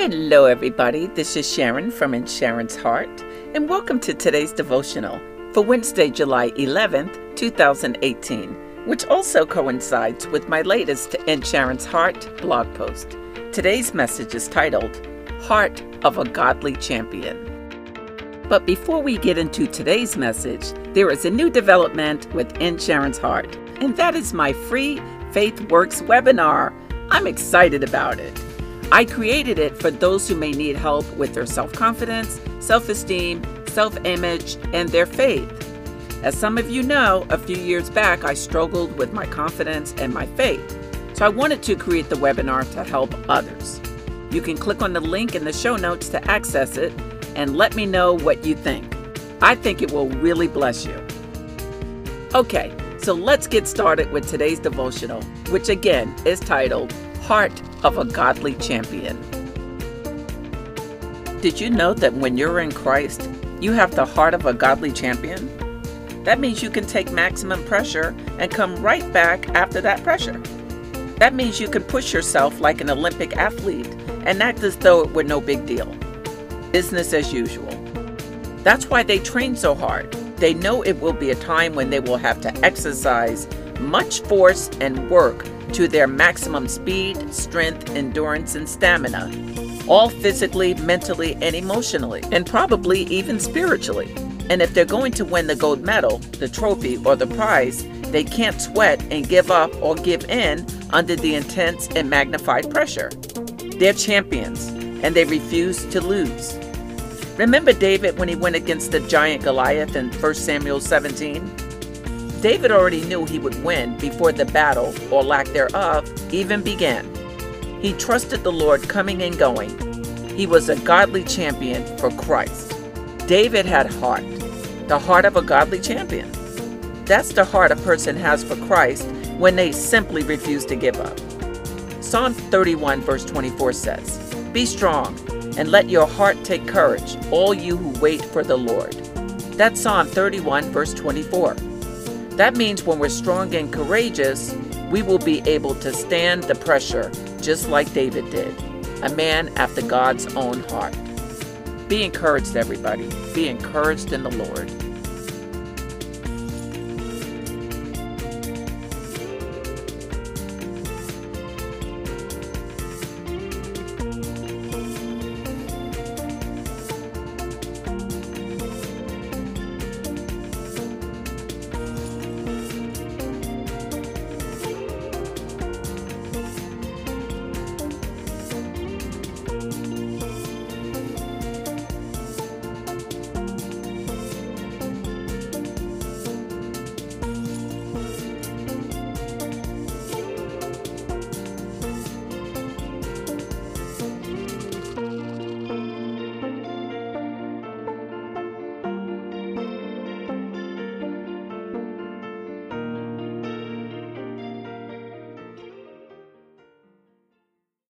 Hello, everybody. This is Sharon from In Sharon's Heart, and welcome to today's devotional for Wednesday, July 11th, 2018, which also coincides with my latest In Sharon's Heart blog post. Today's message is titled Heart of a Godly Champion. But before we get into today's message, there is a new development within Sharon's Heart, and that is my free Faith Works webinar. I'm excited about it. I created it for those who may need help with their self confidence, self esteem, self image, and their faith. As some of you know, a few years back I struggled with my confidence and my faith, so I wanted to create the webinar to help others. You can click on the link in the show notes to access it and let me know what you think. I think it will really bless you. Okay, so let's get started with today's devotional, which again is titled Heart of a Godly Champion. Did you know that when you're in Christ, you have the heart of a godly champion? That means you can take maximum pressure and come right back after that pressure. That means you can push yourself like an Olympic athlete and act as though it were no big deal. Business as usual. That's why they train so hard. They know it will be a time when they will have to exercise much force and work to their maximum speed, strength, endurance, and stamina, all physically, mentally, and emotionally, and probably even spiritually. And if they're going to win the gold medal, the trophy, or the prize, they can't sweat and give up or give in under the intense and magnified pressure. They're champions, and they refuse to lose. Remember David when he went against the giant Goliath in 1 Samuel 17? David already knew he would win before the battle, or lack thereof, even began. He trusted the Lord coming and going. He was a godly champion for Christ. David had heart, the heart of a godly champion. That's the heart a person has for Christ when they simply refuse to give up. Psalm 31, verse 24 says, Be strong and let your heart take courage, all you who wait for the Lord. That's Psalm 31, verse 24. That means when we're strong and courageous, we will be able to stand the pressure just like David did, a man after God's own heart. Be encouraged, everybody. Be encouraged in the Lord.